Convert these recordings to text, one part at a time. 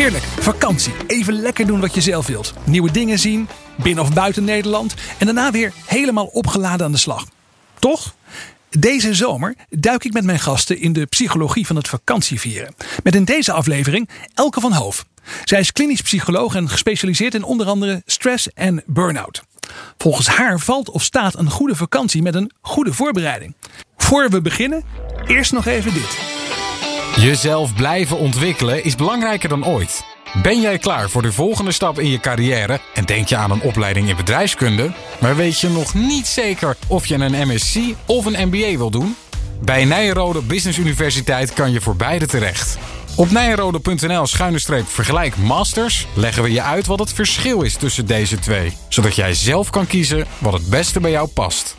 Heerlijk, vakantie. Even lekker doen wat je zelf wilt. Nieuwe dingen zien, binnen of buiten Nederland. En daarna weer helemaal opgeladen aan de slag. Toch? Deze zomer duik ik met mijn gasten in de psychologie van het vakantievieren. Met in deze aflevering Elke van Hoof. Zij is klinisch psycholoog en gespecialiseerd in onder andere stress en burn-out. Volgens haar valt of staat een goede vakantie met een goede voorbereiding. Voor we beginnen, eerst nog even dit. Jezelf blijven ontwikkelen is belangrijker dan ooit. Ben jij klaar voor de volgende stap in je carrière en denk je aan een opleiding in bedrijfskunde, maar weet je nog niet zeker of je een MSc of een MBA wil doen? Bij Nijrode Business Universiteit kan je voor beide terecht. Op nijrode.nl schuine vergelijk masters leggen we je uit wat het verschil is tussen deze twee, zodat jij zelf kan kiezen wat het beste bij jou past.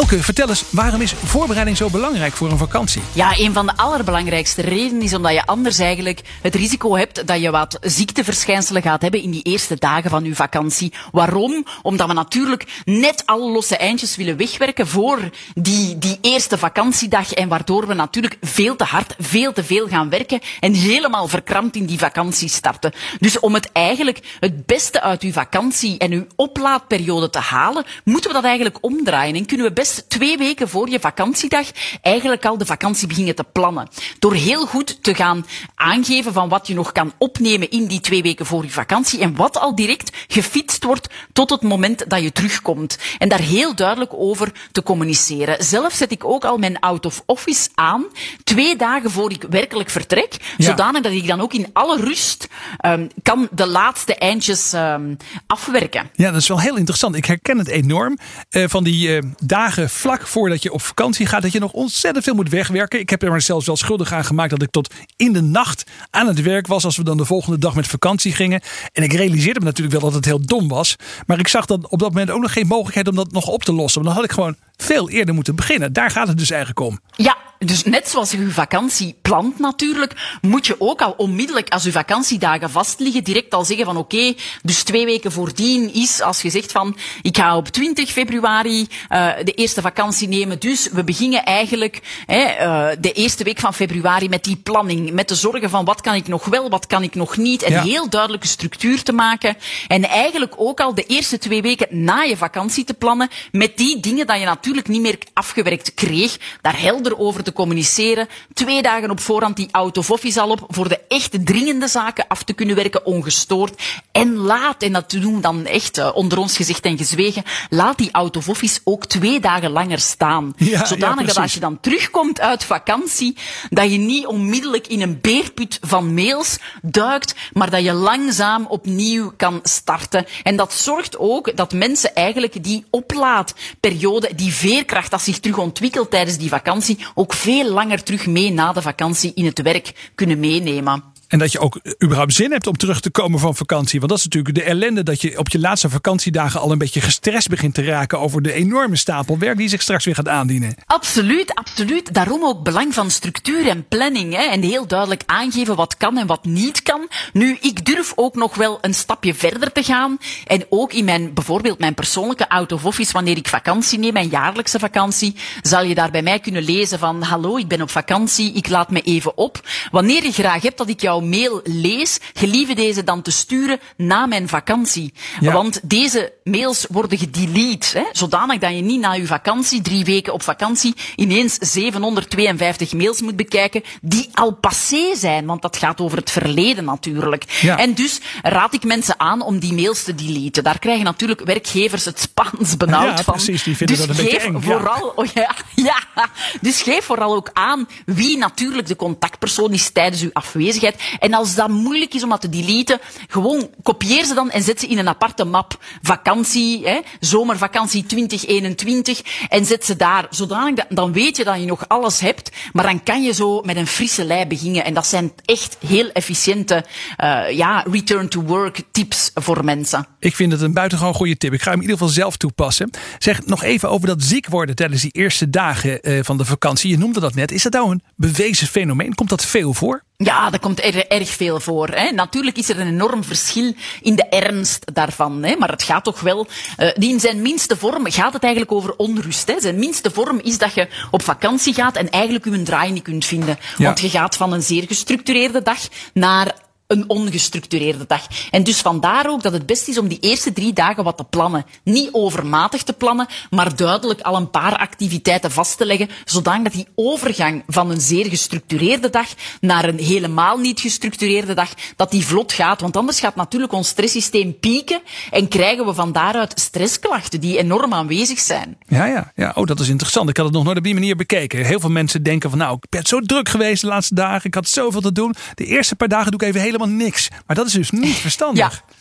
Elke, vertel eens, waarom is voorbereiding zo belangrijk voor een vakantie? Ja, een van de allerbelangrijkste redenen is omdat je anders eigenlijk het risico hebt dat je wat ziekteverschijnselen gaat hebben in die eerste dagen van je vakantie. Waarom? Omdat we natuurlijk net alle losse eindjes willen wegwerken voor die, die eerste vakantiedag en waardoor we natuurlijk veel te hard, veel te veel gaan werken en helemaal verkrampt in die vakantie starten. Dus om het eigenlijk het beste uit uw vakantie en uw oplaadperiode te halen, moeten we dat eigenlijk omdraaien en kunnen we best twee weken voor je vakantiedag eigenlijk al de vakantie beginnen te plannen. Door heel goed te gaan aangeven van wat je nog kan opnemen in die twee weken voor je vakantie en wat al direct gefietst wordt tot het moment dat je terugkomt. En daar heel duidelijk over te communiceren. Zelf zet ik ook al mijn out of office aan, twee dagen voor ik werkelijk vertrek, ja. zodanig dat ik dan ook in alle rust um, kan de laatste eindjes um, afwerken. Ja, dat is wel heel interessant. Ik herken het enorm uh, van die uh, dagen vlak voordat je op vakantie gaat, dat je nog ontzettend veel moet wegwerken. Ik heb er maar zelfs wel schuldig aan gemaakt dat ik tot in de nacht aan het werk was als we dan de volgende dag met vakantie gingen. En ik realiseerde me natuurlijk wel dat het heel dom was. Maar ik zag dan op dat moment ook nog geen mogelijkheid om dat nog op te lossen. Want dan had ik gewoon veel eerder moeten beginnen. Daar gaat het dus eigenlijk om. Ja, dus net zoals je je vakantie plant natuurlijk, moet je ook al onmiddellijk als je vakantiedagen vastliggen, direct al zeggen van oké, okay, dus twee weken voordien is als je zegt van ik ga op 20 februari uh, de eerste vakantie nemen. Dus we beginnen eigenlijk hè, uh, de eerste week van februari met die planning, met de zorgen van wat kan ik nog wel, wat kan ik nog niet. En ja. heel duidelijke structuur te maken. En eigenlijk ook al de eerste twee weken na je vakantie te plannen met die dingen dat je natuurlijk niet meer afgewerkt kreeg, daar helder over te communiceren. Twee dagen op voorhand die out of office al op voor de echt dringende zaken af te kunnen werken ongestoord. En laat, en dat doen dan echt uh, onder ons gezegd en gezwegen, laat die out of office ook twee dagen langer staan. Ja, Zodanig ja, dat als je dan terugkomt uit vakantie, dat je niet onmiddellijk in een beerput van mails duikt, maar dat je langzaam opnieuw kan starten. En dat zorgt ook dat mensen eigenlijk die oplaadperiode, die veerkracht dat zich terug ontwikkelt tijdens die vakantie, ook veel langer terug mee na de vakantie in het werk kunnen meenemen. En dat je ook überhaupt zin hebt om terug te komen van vakantie. Want dat is natuurlijk de ellende dat je op je laatste vakantiedagen al een beetje gestrest begint te raken over de enorme stapel werk die zich straks weer gaat aandienen. Absoluut, absoluut. Daarom ook belang van structuur en planning. Hè? En heel duidelijk aangeven wat kan en wat niet kan. Nu, ik durf ook nog wel een stapje verder te gaan. En ook in mijn, bijvoorbeeld mijn persoonlijke out of office, wanneer ik vakantie neem, mijn jaarlijkse vakantie, zal je daar bij mij kunnen lezen van, hallo, ik ben op vakantie, ik laat me even op. Wanneer je graag hebt dat ik jou mail lees, gelieve deze dan te sturen na mijn vakantie. Ja. Want deze mails worden gedelete, hè, zodanig dat je niet na je vakantie, drie weken op vakantie, ineens 752 mails moet bekijken die al passé zijn, want dat gaat over het verleden natuurlijk. Ja. En dus raad ik mensen aan om die mails te deleten. Daar krijgen natuurlijk werkgevers het Spaans benauwd Ja, van. precies, die vinden dus dat een geef eng, ja. vooral, oh ja, ja, dus geef vooral ook aan wie natuurlijk de contactpersoon is tijdens uw afwezigheid. En als dat moeilijk is om dat te deleten, gewoon kopieer ze dan en zet ze in een aparte map. Vakantie, hè, zomervakantie 2021. En zet ze daar, zodanig dat, dan weet je dat je nog alles hebt. Maar dan kan je zo met een frisse lei beginnen. En dat zijn echt heel efficiënte, uh, ja, return to work tips voor mensen. Ik vind het een buitengewoon goede tip. Ik ga hem in ieder geval zelf toepassen. Zeg nog even over dat ziek worden tijdens die eerste dagen uh, van de vakantie. Je noemde dat net. Is dat nou een bewezen fenomeen? Komt dat veel voor? Ja, dat komt er erg veel voor. Hè. Natuurlijk is er een enorm verschil in de ernst daarvan. Hè. Maar het gaat toch wel... Uh, die in zijn minste vorm gaat het eigenlijk over onrust. Hè. Zijn minste vorm is dat je op vakantie gaat en eigenlijk je draai niet kunt vinden. Ja. Want je gaat van een zeer gestructureerde dag naar een ongestructureerde dag. En dus vandaar ook dat het best is om die eerste drie dagen wat te plannen. Niet overmatig te plannen, maar duidelijk al een paar activiteiten vast te leggen, zodat die overgang van een zeer gestructureerde dag naar een helemaal niet gestructureerde dag, dat die vlot gaat. Want anders gaat natuurlijk ons stresssysteem pieken en krijgen we van daaruit stressklachten die enorm aanwezig zijn. Ja, ja, ja. Oh, dat is interessant. Ik had het nog nooit op die manier bekeken. Heel veel mensen denken van nou, ik ben zo druk geweest de laatste dagen. Ik had zoveel te doen. De eerste paar dagen doe ik even helemaal niks. Maar dat is dus niet verstandig. Ja.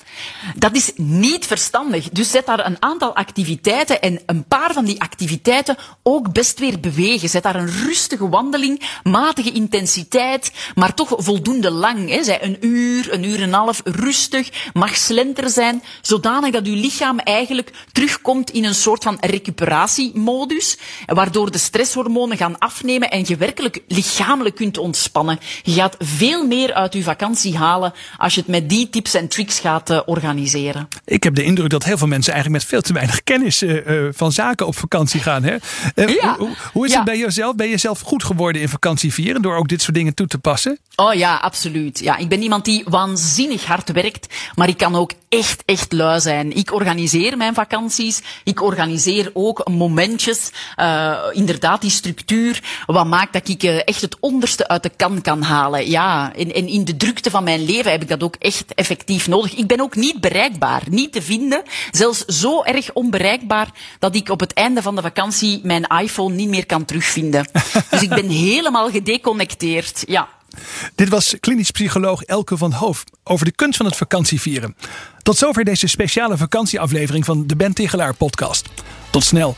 Dat is niet verstandig. Dus zet daar een aantal activiteiten en een paar van die activiteiten ook best weer bewegen. Zet daar een rustige wandeling, matige intensiteit, maar toch voldoende lang. Hè. Zij een uur, een uur en een half, rustig, mag slenter zijn, zodanig dat uw lichaam eigenlijk terugkomt in een soort van recuperatiemodus, waardoor de stresshormonen gaan afnemen en je werkelijk lichamelijk kunt ontspannen. Je gaat veel meer uit uw vakantie halen als je het met die tips en tricks gaat uh, organiseren. Ik heb de indruk dat heel veel mensen eigenlijk met veel te weinig kennis uh, van zaken op vakantie gaan. Hè? Ja. hoe, hoe, is ja. het bij jezelf? Ben je zelf goed geworden in vakantie vieren door ook dit soort dingen toe te passen? Oh ja, absoluut. Ja, ik ben iemand die waanzinnig hard werkt, maar ik kan ook echt, echt lui zijn. Ik organiseer mijn vakanties. Ik organiseer ook momentjes. Uh, inderdaad, die structuur. Wat maakt dat ik uh, echt het onderste uit de kan kan halen. Ja, en, en in de drukte van mijn leven heb ik dat ook echt effectief nodig. Ik ben ook niet bereikbaar, niet te vinden. Zelfs zo erg onbereikbaar dat ik op het einde van de vakantie mijn iPhone niet meer kan terugvinden. dus ik ben helemaal gedeconnecteerd. Ja. Dit was klinisch psycholoog Elke van Hoof over de kunst van het vakantievieren. Tot zover deze speciale vakantieaflevering van de Ben Tigelaar podcast. Tot snel.